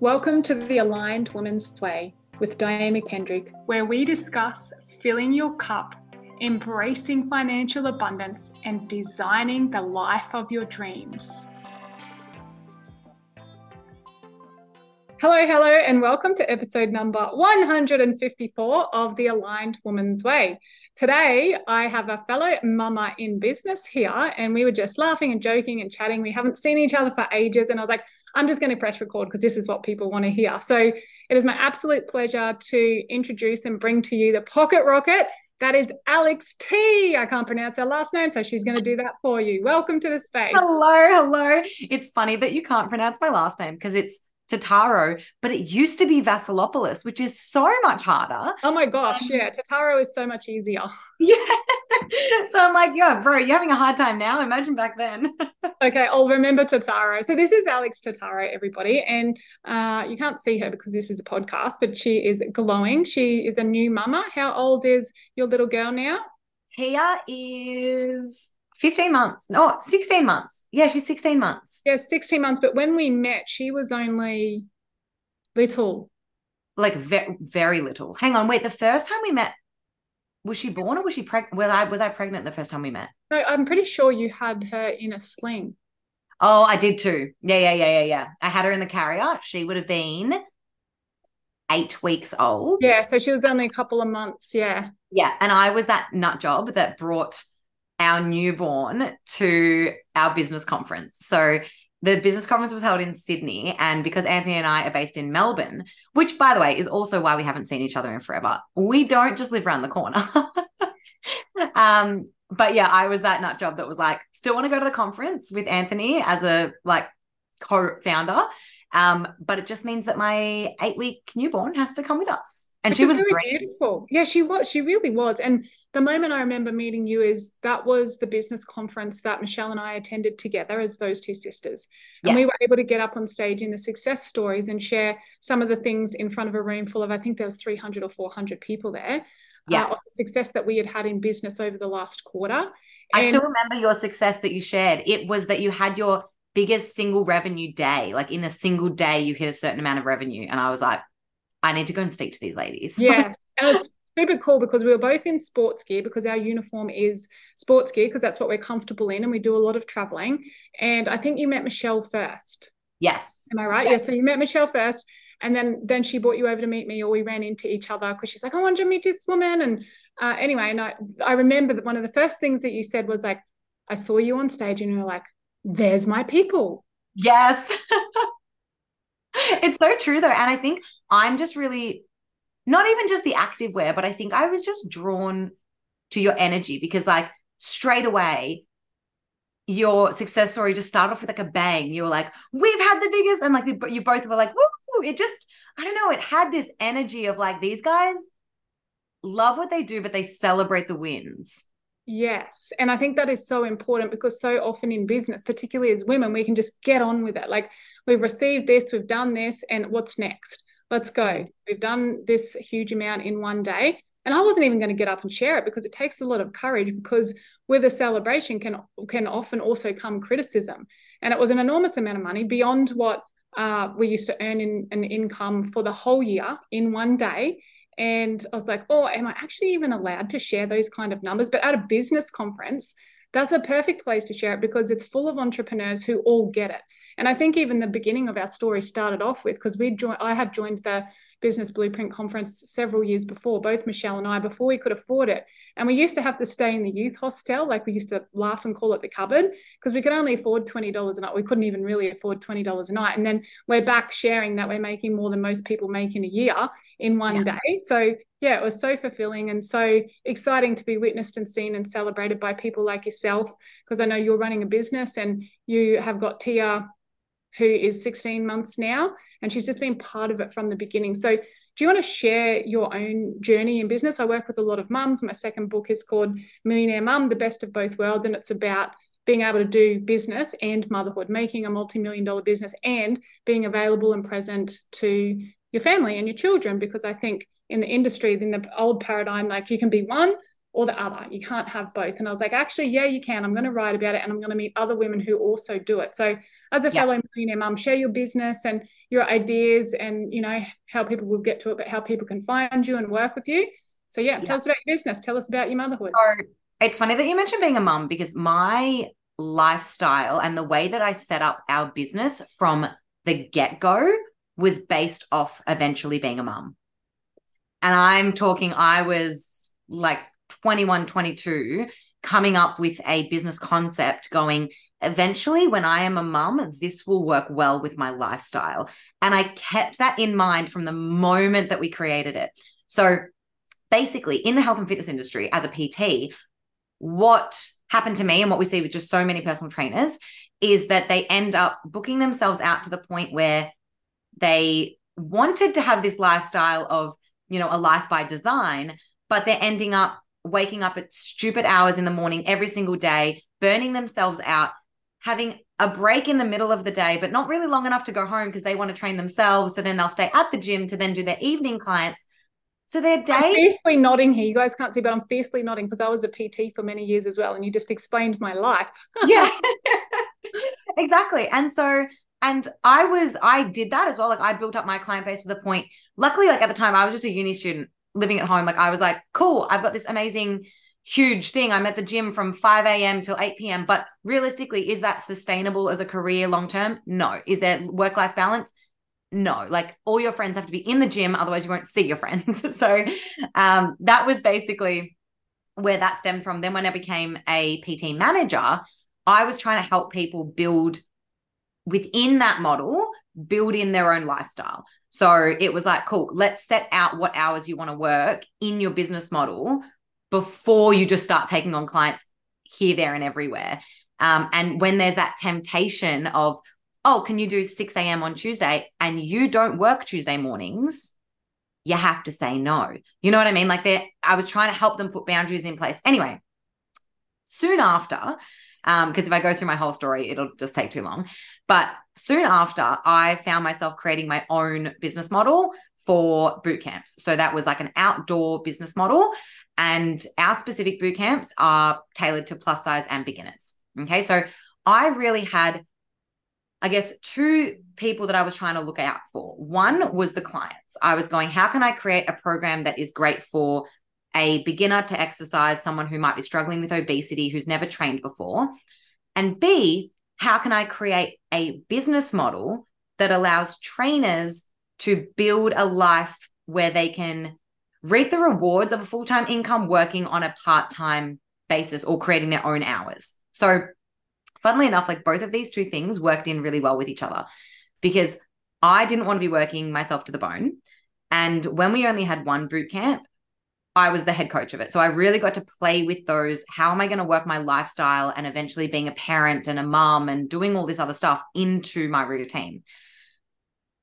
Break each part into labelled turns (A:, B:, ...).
A: Welcome to the Aligned Woman's Way with Diane McKendrick,
B: where we discuss filling your cup, embracing financial abundance, and designing the life of your dreams.
A: Hello, hello, and welcome to episode number 154 of The Aligned Woman's Way. Today, I have a fellow mama in business here, and we were just laughing and joking and chatting. We haven't seen each other for ages, and I was like, I'm just going to press record because this is what people want to hear. So it is my absolute pleasure to introduce and bring to you the Pocket Rocket. That is Alex T. I can't pronounce her last name, so she's going to do that for you. Welcome to the space.
C: Hello, hello. It's funny that you can't pronounce my last name because it's Totaro, but it used to be Vasilopoulos, which is so much harder.
A: Oh my gosh, um, yeah, Totaro is so much easier.
C: Yeah. so I'm like, yeah, bro, you're having a hard time now. Imagine back then.
A: okay, I'll remember Totaro. So this is Alex Totaro, everybody, and uh, you can't see her because this is a podcast, but she is glowing. She is a new mama. How old is your little girl now?
C: Tia is 15 months. No, 16 months. Yeah, she's 16 months.
A: Yeah, 16 months. But when we met, she was only little.
C: Like ve- very little. Hang on, wait. The first time we met, was she born or was she pregnant? Was I was I pregnant the first time we met?
A: No, I'm pretty sure you had her in a sling.
C: Oh, I did too. Yeah, yeah, yeah, yeah, yeah. I had her in the carrier. She would have been eight weeks old.
A: Yeah, so she was only a couple of months. Yeah.
C: Yeah, and I was that nut job that brought our newborn to our business conference. So the business conference was held in Sydney. And because Anthony and I are based in Melbourne, which by the way is also why we haven't seen each other in forever, we don't just live around the corner. um, but yeah, I was that nut job that was like, still want to go to the conference with Anthony as a like co-founder. Um, but it just means that my eight week newborn has to come with us and
A: Which
C: she was
A: very
C: great.
A: beautiful. Yeah, she was. She really was. And the moment I remember meeting you is that was the business conference that Michelle and I attended together as those two sisters. And yes. we were able to get up on stage in the success stories and share some of the things in front of a room full of, I think there was 300 or 400 people there. Uh, yeah. Uh, of the success that we had had in business over the last quarter.
C: I still remember your success that you shared. It was that you had your biggest single revenue day. Like in a single day, you hit a certain amount of revenue. And I was like, I need to go and speak to these ladies.
A: Yeah. And it's super cool because we were both in sports gear because our uniform is sports gear because that's what we're comfortable in and we do a lot of traveling. And I think you met Michelle first.
C: Yes.
A: Am I right? Yes. Yeah, so you met Michelle first and then then she brought you over to meet me or we ran into each other because she's like, I want to meet this woman. And uh, anyway, and I, I remember that one of the first things that you said was like, I saw you on stage and you're like, there's my people.
C: Yes. it's so true though. And I think I'm just really not even just the active wear, but I think I was just drawn to your energy because like straight away your success story just started off with like a bang. You were like, we've had the biggest, and like you both were like, woo! It just, I don't know, it had this energy of like these guys love what they do, but they celebrate the wins.
A: Yes. And I think that is so important because so often in business, particularly as women, we can just get on with it. Like we've received this, we've done this, and what's next? Let's go. We've done this huge amount in one day. And I wasn't even going to get up and share it because it takes a lot of courage because with a celebration can can often also come criticism. And it was an enormous amount of money beyond what uh, we used to earn in an income for the whole year in one day. And I was like, oh, am I actually even allowed to share those kind of numbers? But at a business conference, that's a perfect place to share it because it's full of entrepreneurs who all get it. And I think even the beginning of our story started off with because we joined, I had joined the Business Blueprint Conference several years before, both Michelle and I, before we could afford it. And we used to have to stay in the youth hostel, like we used to laugh and call it the cupboard, because we could only afford $20 a night. We couldn't even really afford $20 a night. And then we're back sharing that we're making more than most people make in a year in one yeah. day. So yeah, it was so fulfilling and so exciting to be witnessed and seen and celebrated by people like yourself, because I know you're running a business and you have got Tia who is 16 months now, and she's just been part of it from the beginning. So, do you want to share your own journey in business? I work with a lot of mums. My second book is called Millionaire Mum, The Best of Both Worlds, and it's about being able to do business and motherhood, making a multi million dollar business and being available and present to your family and your children. Because I think in the industry, in the old paradigm, like you can be one or the other. You can't have both. And I was like, actually, yeah, you can. I'm going to write about it and I'm going to meet other women who also do it. So as a yeah. fellow millionaire mum, share your business and your ideas and, you know, how people will get to it, but how people can find you and work with you. So yeah, yeah. tell us about your business. Tell us about your motherhood.
C: So it's funny that you mentioned being a mum because my lifestyle and the way that I set up our business from the get-go was based off eventually being a mum. And I'm talking, I was like 21, 22, coming up with a business concept going, eventually, when I am a mum, this will work well with my lifestyle. And I kept that in mind from the moment that we created it. So basically, in the health and fitness industry, as a PT, what happened to me and what we see with just so many personal trainers is that they end up booking themselves out to the point where they wanted to have this lifestyle of, you know, a life by design, but they're ending up waking up at stupid hours in the morning every single day, burning themselves out, having a break in the middle of the day, but not really long enough to go home because they want to train themselves. So then they'll stay at the gym to then do their evening clients. So their day. I'm
A: fiercely nodding here. You guys can't see, but I'm fiercely nodding because I was a PT for many years as well. And you just explained my life.
C: yeah, exactly. And so, and I was, I did that as well. Like I built up my client base to the point, luckily, like at the time, I was just a uni student living at home, like I was like, cool, I've got this amazing, huge thing. I'm at the gym from 5 a.m. till 8 p.m. But realistically, is that sustainable as a career long term? No. Is there work life balance? No. Like all your friends have to be in the gym, otherwise, you won't see your friends. so um, that was basically where that stemmed from. Then when I became a PT manager, I was trying to help people build within that model, build in their own lifestyle. So it was like, cool, let's set out what hours you want to work in your business model before you just start taking on clients here, there, and everywhere. Um, and when there's that temptation of, oh, can you do 6 a.m. on Tuesday and you don't work Tuesday mornings, you have to say no. You know what I mean? Like I was trying to help them put boundaries in place. Anyway, soon after, um, because if I go through my whole story, it'll just take too long. But soon after, I found myself creating my own business model for boot camps. So that was like an outdoor business model. And our specific boot camps are tailored to plus size and beginners. Okay. So I really had, I guess, two people that I was trying to look out for. One was the clients. I was going, how can I create a program that is great for a beginner to exercise, someone who might be struggling with obesity, who's never trained before? And B, how can I create a business model that allows trainers to build a life where they can reap the rewards of a full time income working on a part time basis or creating their own hours? So, funnily enough, like both of these two things worked in really well with each other because I didn't want to be working myself to the bone. And when we only had one boot camp, I was the head coach of it. So I really got to play with those. How am I going to work my lifestyle and eventually being a parent and a mom and doing all this other stuff into my routine?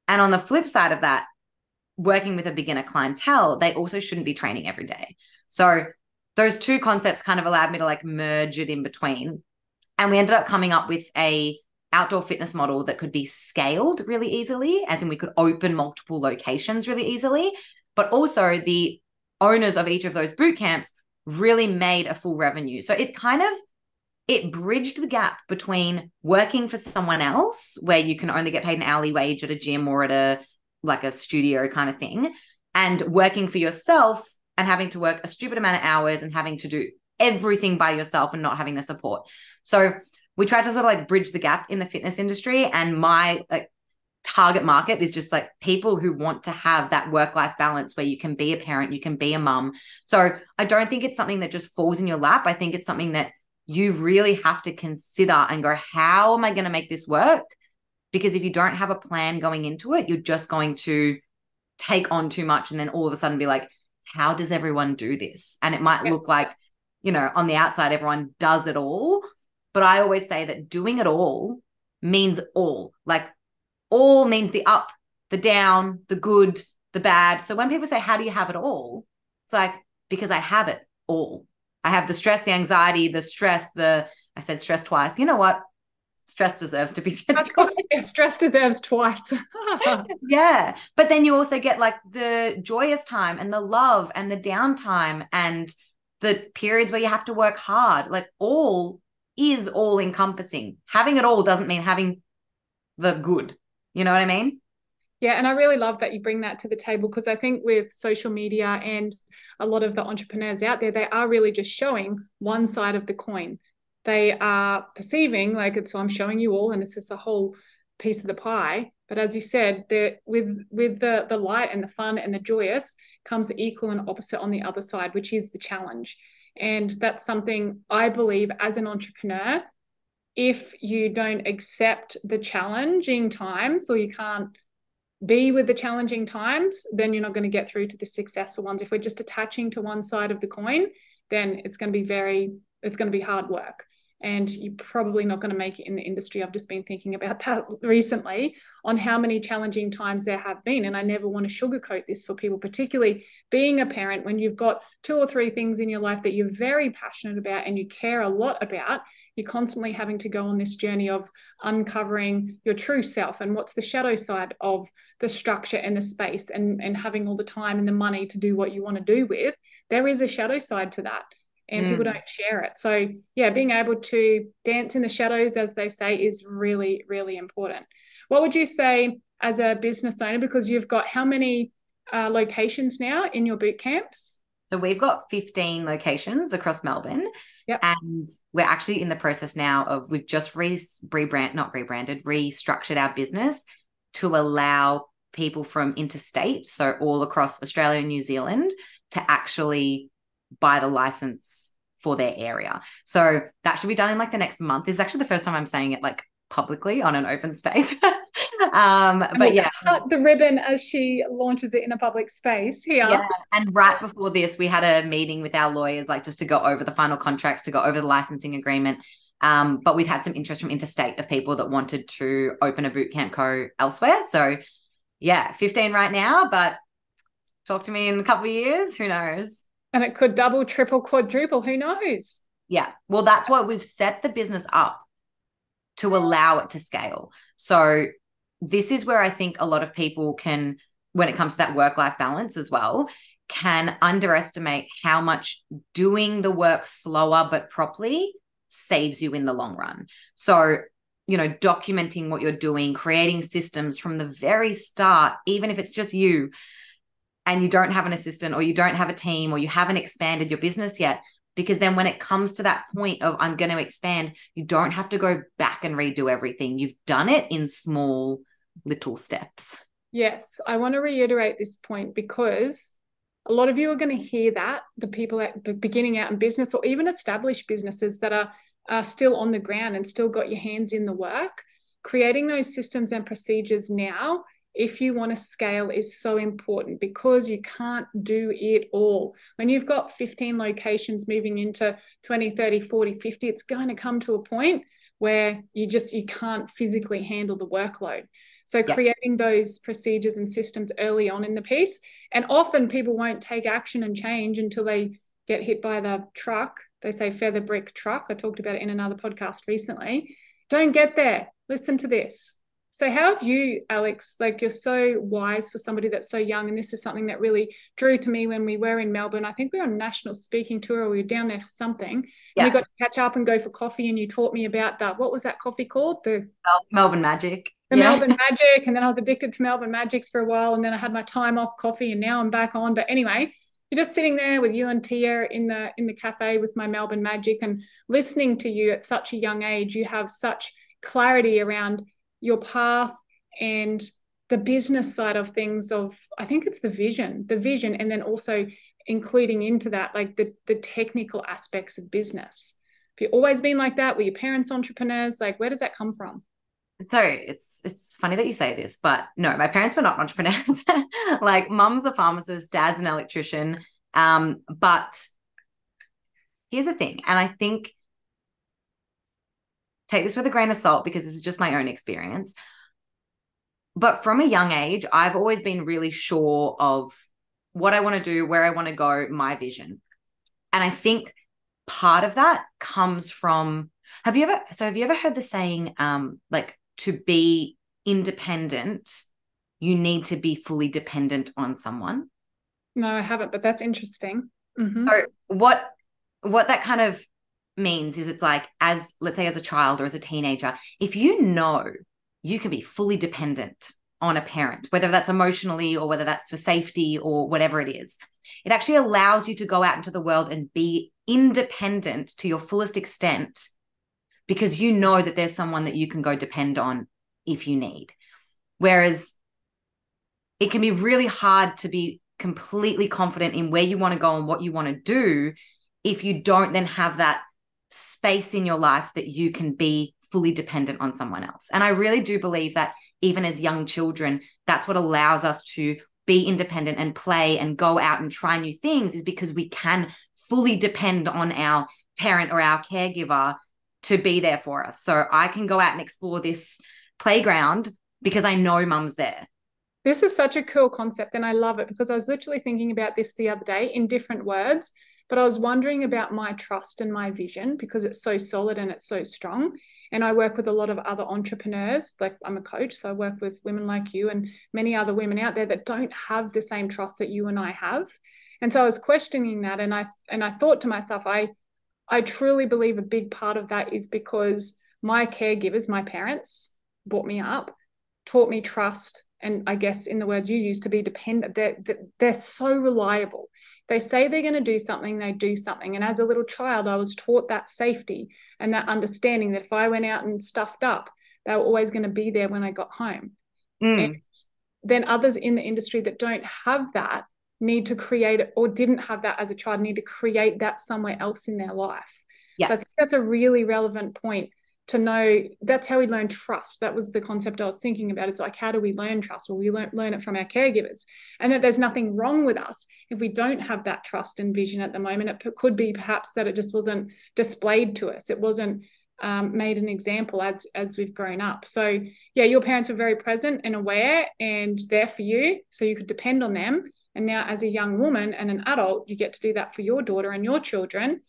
C: And on the flip side of that, working with a beginner clientele, they also shouldn't be training every day. So those two concepts kind of allowed me to like merge it in between. And we ended up coming up with a outdoor fitness model that could be scaled really easily, as in we could open multiple locations really easily, but also the owners of each of those boot camps really made a full revenue. So it kind of it bridged the gap between working for someone else where you can only get paid an hourly wage at a gym or at a like a studio kind of thing and working for yourself and having to work a stupid amount of hours and having to do everything by yourself and not having the support. So we tried to sort of like bridge the gap in the fitness industry and my like target market is just like people who want to have that work life balance where you can be a parent, you can be a mum. So I don't think it's something that just falls in your lap. I think it's something that you really have to consider and go, how am I going to make this work? Because if you don't have a plan going into it, you're just going to take on too much and then all of a sudden be like, how does everyone do this? And it might look like, you know, on the outside, everyone does it all. But I always say that doing it all means all. Like all means the up, the down, the good, the bad. So when people say, How do you have it all? It's like, because I have it all. I have the stress, the anxiety, the stress, the, I said stress twice. You know what? Stress deserves to be said.
A: Twice. Stress deserves twice.
C: yeah. But then you also get like the joyous time and the love and the downtime and the periods where you have to work hard, like all is all encompassing. Having it all doesn't mean having the good. You know what I mean?
A: Yeah, and I really love that you bring that to the table because I think with social media and a lot of the entrepreneurs out there, they are really just showing one side of the coin. They are perceiving like it's so I'm showing you all, and this is the whole piece of the pie. But as you said, there with with the the light and the fun and the joyous comes equal and opposite on the other side, which is the challenge. And that's something I believe as an entrepreneur, if you don't accept the challenging times or you can't be with the challenging times, then you're not going to get through to the successful ones. If we're just attaching to one side of the coin, then it's going to be very, it's going to be hard work and you're probably not going to make it in the industry. I've just been thinking about that recently on how many challenging times there have been. And I never want to sugarcoat this for people, particularly being a parent when you've got two or three things in your life that you're very passionate about and you care a lot about. You're constantly having to go on this journey of uncovering your true self and what's the shadow side of the structure and the space and, and having all the time and the money to do what you want to do with. There is a shadow side to that and mm. people don't share it. So, yeah, being able to dance in the shadows, as they say, is really, really important. What would you say as a business owner? Because you've got how many uh, locations now in your boot camps?
C: So, we've got 15 locations across Melbourne.
A: Yep.
C: And we're actually in the process now of we've just re- rebrand, not rebranded, restructured our business to allow people from interstate, so all across Australia and New Zealand, to actually buy the license for their area. So that should be done in like the next month. This is actually the first time I'm saying it like publicly on an open space. um, but yeah,
A: cut the ribbon as she launches it in a public space here.
C: Yeah. And right before this, we had a meeting with our lawyers, like just to go over the final contracts, to go over the licensing agreement. Um, but we've had some interest from interstate of people that wanted to open a bootcamp co elsewhere. So yeah, 15 right now, but talk to me in a couple of years. Who knows?
A: And it could double, triple, quadruple. Who knows?
C: Yeah. Well, that's what we've set the business up to allow it to scale. So, this is where I think a lot of people can, when it comes to that work life balance as well, can underestimate how much doing the work slower but properly saves you in the long run. So, you know, documenting what you're doing, creating systems from the very start, even if it's just you, and you don't have an assistant or you don't have a team or you haven't expanded your business yet because then when it comes to that point of I'm going to expand you don't have to go back and redo everything. You've done it in small little steps.
A: Yes. I want to reiterate this point because a lot of you are going to hear that the people at the beginning out in business or even established businesses that are, are still on the ground and still got your hands in the work. Creating those systems and procedures now if you want to scale is so important because you can't do it all. When you've got 15 locations moving into 20, 30, 40, 50, it's going to come to a point where you just you can't physically handle the workload. So yeah. creating those procedures and systems early on in the piece and often people won't take action and change until they get hit by the truck. They say feather brick truck. I talked about it in another podcast recently. Don't get there. Listen to this so, how have you, Alex? Like, you're so wise for somebody that's so young. And this is something that really drew to me when we were in Melbourne. I think we were on a national speaking tour or we were down there for something. Yeah. And we got to catch up and go for coffee. And you taught me about that. What was that coffee called? The
C: Melbourne Magic.
A: The yeah. Melbourne Magic. And then I was addicted to Melbourne Magics for a while. And then I had my time off coffee and now I'm back on. But anyway, you're just sitting there with you and Tia in the in the cafe with my Melbourne Magic and listening to you at such a young age. You have such clarity around your path and the business side of things of i think it's the vision the vision and then also including into that like the the technical aspects of business. Have you always been like that? Were your parents entrepreneurs? Like where does that come from?
C: So it's it's funny that you say this but no my parents were not entrepreneurs. Like mum's a pharmacist dad's an electrician. Um but here's the thing and i think take this with a grain of salt because this is just my own experience. But from a young age, I've always been really sure of what I want to do, where I want to go, my vision. And I think part of that comes from have you ever so have you ever heard the saying um like to be independent you need to be fully dependent on someone
A: no i haven't but that's interesting
C: mm-hmm. so what what that kind of means is it's like as let's say as a child or as a teenager if you know you can be fully dependent on a parent whether that's emotionally or whether that's for safety or whatever it is it actually allows you to go out into the world and be independent to your fullest extent because you know that there's someone that you can go depend on if you need. Whereas it can be really hard to be completely confident in where you want to go and what you want to do if you don't then have that space in your life that you can be fully dependent on someone else. And I really do believe that even as young children, that's what allows us to be independent and play and go out and try new things is because we can fully depend on our parent or our caregiver to be there for us. So I can go out and explore this playground because I know mum's there.
A: This is such a cool concept and I love it because I was literally thinking about this the other day in different words but I was wondering about my trust and my vision because it's so solid and it's so strong. And I work with a lot of other entrepreneurs, like I'm a coach, so I work with women like you and many other women out there that don't have the same trust that you and I have. And so I was questioning that and I and I thought to myself, I I truly believe a big part of that is because my caregivers, my parents, brought me up, taught me trust, and I guess in the words you use to be dependent, they're, they're so reliable. They say they're going to do something, they do something. And as a little child, I was taught that safety and that understanding that if I went out and stuffed up, they were always going to be there when I got home. Mm. And then others in the industry that don't have that need to create it or didn't have that as a child need to create that somewhere else in their life. Yeah. So I think that's a really relevant point to know that's how we learn trust. That was the concept I was thinking about. It's like, how do we learn trust? Well, we learn, learn it from our caregivers, and that there's nothing wrong with us if we don't have that trust and vision at the moment. It p- could be perhaps that it just wasn't displayed to us. It wasn't um, made an example as as we've grown up. So yeah, your parents were very present and aware and there for you, so you could depend on them. And now, as a young woman and an adult, you get to do that for your daughter and your children.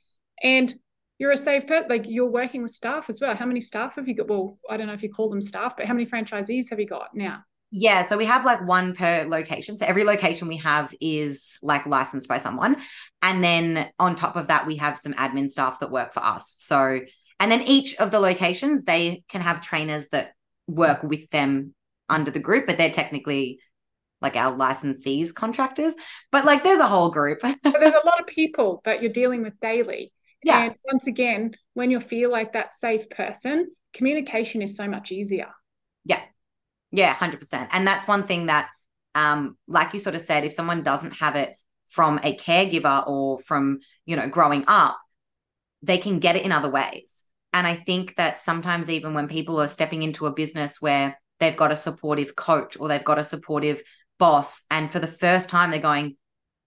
A: And you're a safe pet like you're working with staff as well how many staff have you got well i don't know if you call them staff but how many franchisees have you got now
C: yeah, so we have like one per location. So every location we have is like licensed by someone. And then on top of that, we have some admin staff that work for us. So, and then each of the locations, they can have trainers that work with them under the group, but they're technically like our licensees contractors. But like there's a whole group.
A: there's a lot of people that you're dealing with daily. Yeah. And once again, when you feel like that safe person, communication is so much easier.
C: Yeah. Yeah, 100%. And that's one thing that, um, like you sort of said, if someone doesn't have it from a caregiver or from, you know, growing up, they can get it in other ways. And I think that sometimes, even when people are stepping into a business where they've got a supportive coach or they've got a supportive boss, and for the first time they're going,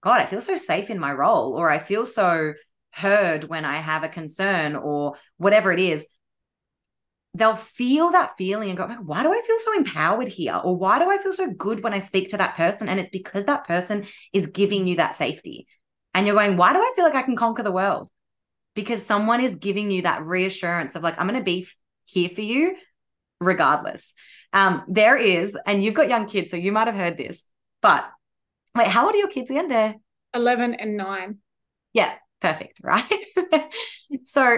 C: God, I feel so safe in my role, or I feel so heard when I have a concern or whatever it is, they'll feel that feeling and go, why do I feel so empowered here? Or why do I feel so good when I speak to that person? And it's because that person is giving you that safety. And you're going, why do I feel like I can conquer the world? Because someone is giving you that reassurance of like, I'm going to be here for you regardless. Um, there is, and you've got young kids, so you might have heard this, but wait, how old are your kids again? They're
A: 11 and nine.
C: Yeah perfect, right? so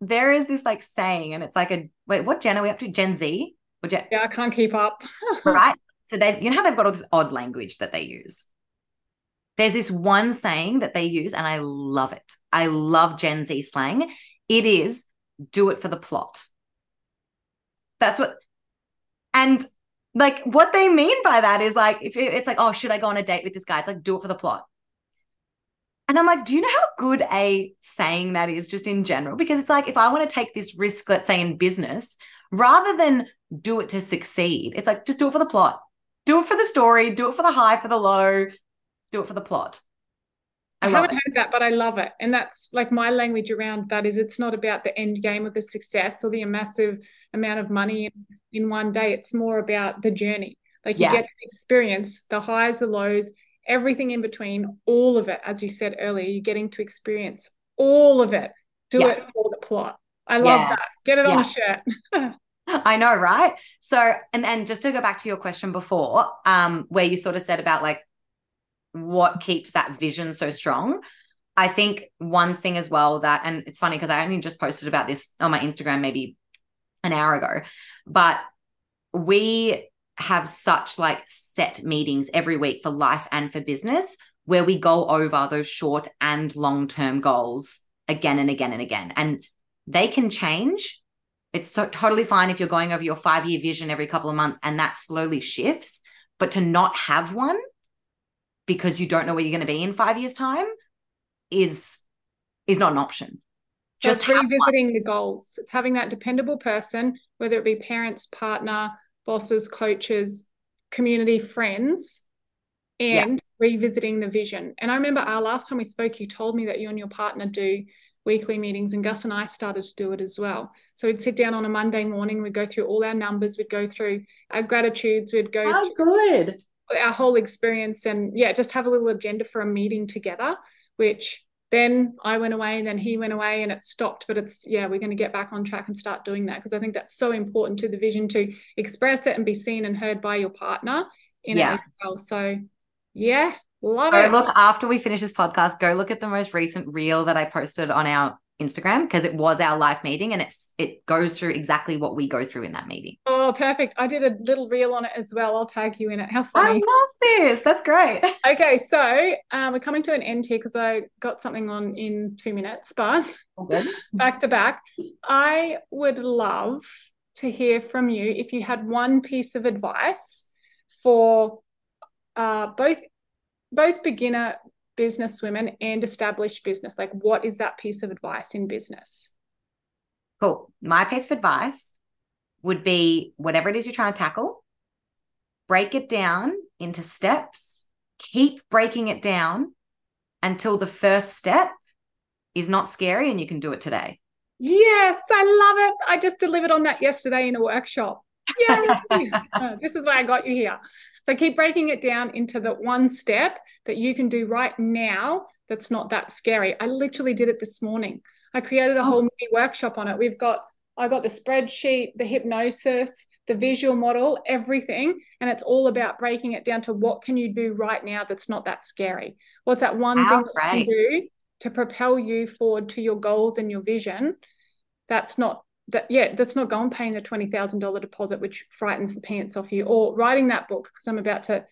C: there is this like saying, and it's like a wait, what gen are we up to? Gen Z?
A: Or gen- yeah, I can't keep up.
C: right. So they you know how they've got all this odd language that they use. There's this one saying that they use, and I love it. I love Gen Z slang. It is do it for the plot. That's what, and like what they mean by that is like, if it's like, oh, should I go on a date with this guy? It's like, do it for the plot. And I'm like, do you know how good a saying that is just in general? Because it's like, if I want to take this risk, let's say in business, rather than do it to succeed, it's like, just do it for the plot, do it for the story, do it for the high, for the low, do it for the plot.
A: I, I haven't it. heard that, but I love it. And that's like my language around that is it's not about the end game of the success or the massive amount of money in, in one day. It's more about the journey. Like you yeah. get to experience the highs, the lows, everything in between, all of it, as you said earlier, you're getting to experience all of it. Do yeah. it for the plot. I love yeah. that. Get it yeah. on a shirt.
C: I know, right? So, and and just to go back to your question before, um, where you sort of said about like what keeps that vision so strong. I think one thing as well that, and it's funny because I only just posted about this on my Instagram maybe an hour ago, but we have such like set meetings every week for life and for business where we go over those short and long term goals again and again and again. And they can change. It's so totally fine if you're going over your five year vision every couple of months and that slowly shifts. But to not have one because you don't know where you're going to be in five years' time is is not an option.
A: Just revisiting the goals. It's having that dependable person, whether it be parents, partner, bosses, coaches, community, friends, and yeah. revisiting the vision. And I remember our last time we spoke, you told me that you and your partner do weekly meetings, and Gus and I started to do it as well. So we'd sit down on a Monday morning, we'd go through all our numbers, we'd go through our gratitudes, we'd go
C: oh, good.
A: our whole experience, and yeah, just have a little agenda for a meeting together, which then I went away and then he went away and it stopped. But it's, yeah, we're going to get back on track and start doing that because I think that's so important to the vision to express it and be seen and heard by your partner in yeah. it as well. So, yeah, love
C: go
A: it.
C: Look, after we finish this podcast, go look at the most recent reel that I posted on our Instagram because it was our live meeting and it's it goes through exactly what we go through in that meeting.
A: Oh, perfect. I did a little reel on it as well. I'll tag you in it. How funny.
C: I love this. That's great.
A: Okay, so um, we're coming to an end here because I got something on in two minutes, but back to back. I would love to hear from you if you had one piece of advice for uh, both both beginner business women and established business? Like, what is that piece of advice in business?
C: Cool. My piece of advice would be whatever it is you're trying to tackle, break it down into steps, keep breaking it down until the first step is not scary and you can do it today.
A: Yes, I love it. I just delivered on that yesterday in a workshop. Yeah, uh, this is why I got you here. So keep breaking it down into the one step that you can do right now that's not that scary. I literally did it this morning. I created a oh. whole mini workshop on it. We've got I got the spreadsheet, the hypnosis, the visual model, everything, and it's all about breaking it down to what can you do right now that's not that scary. What's that one thing that you can do to propel you forward to your goals and your vision? That's not that yeah that's not going paying the $20000 deposit which frightens the pants off you or writing that book because i'm about to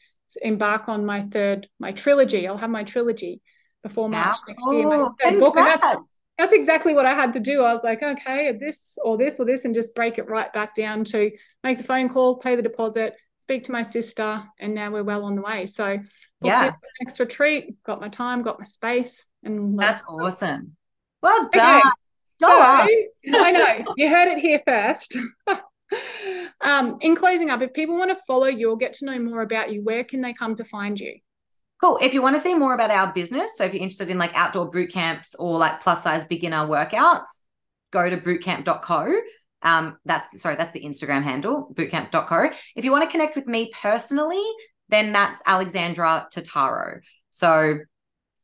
A: embark on my third my trilogy. I'll have my trilogy before march next year my third book and that's, that's exactly what i had to do. I was like okay this or this or this and just break it right back down to make the phone call pay the deposit speak to my sister and now we're well on the way. So
C: yeah.
A: next retreat got my time got my space and
C: that's awesome. Well done. okay.
A: So, I know you heard it here first. um, in closing up, if people want to follow you or get to know more about you, where can they come to find you?
C: Cool. If you want to see more about our business, so if you're interested in like outdoor boot camps or like plus size beginner workouts, go to bootcamp.co. Um, that's sorry, that's the Instagram handle, bootcamp.co. If you want to connect with me personally, then that's Alexandra Totaro. So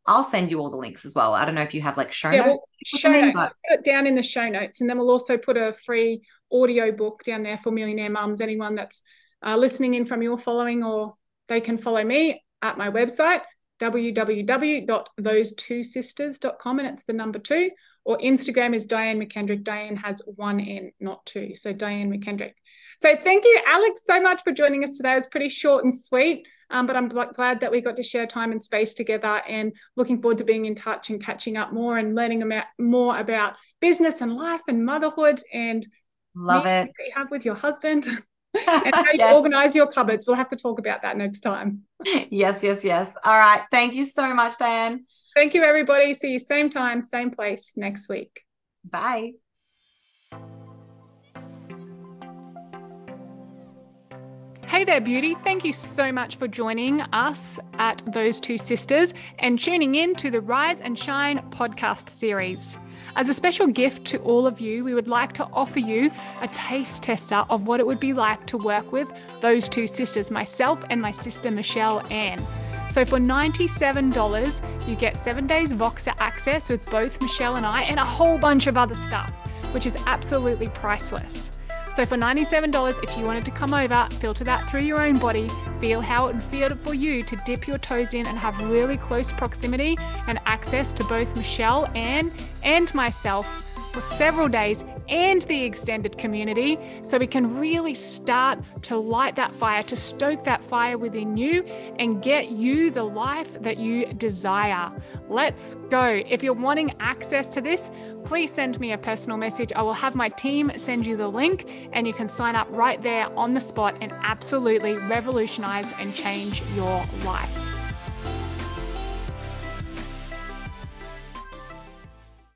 C: I'll send you all the links as well. I don't know if you have like show yeah, notes. Well,
A: show notes. But... Put it down in the show notes, and then we'll also put a free audio book down there for millionaire mums. Anyone that's uh, listening in from your following, or they can follow me at my website www.those2sisters.com, and it's the number two. Or Instagram is Diane McKendrick. Diane has one N, not two. So Diane McKendrick. So thank you, Alex, so much for joining us today. It was pretty short and sweet. Um, but I'm glad that we got to share time and space together and looking forward to being in touch and catching up more and learning about more about business and life and motherhood and
C: love it
A: you have with your husband and how you organize your cupboards. We'll have to talk about that next time.
C: Yes, yes, yes. All right. Thank you so much, Diane.
A: Thank you, everybody. See you same time, same place next week.
C: Bye.
B: Hey there, beauty. Thank you so much for joining us at Those Two Sisters and tuning in to the Rise and Shine podcast series. As a special gift to all of you, we would like to offer you a taste tester of what it would be like to work with those two sisters, myself and my sister Michelle Ann. So for $97, you get seven days Voxer access with both Michelle and I and a whole bunch of other stuff, which is absolutely priceless.
A: So for $97, if you wanted to come over, filter that through your own body, feel how it would feel for you to dip your toes in and have really close proximity and access to both Michelle, Anne, and myself for several days and the extended community so we can really start to light that fire, to stoke that fire within you and get you the life that you desire. Let's go. If you're wanting access to this, please send me a personal message. I will have my team send you the link and you can sign up right there on the spot and absolutely revolutionize and change your life.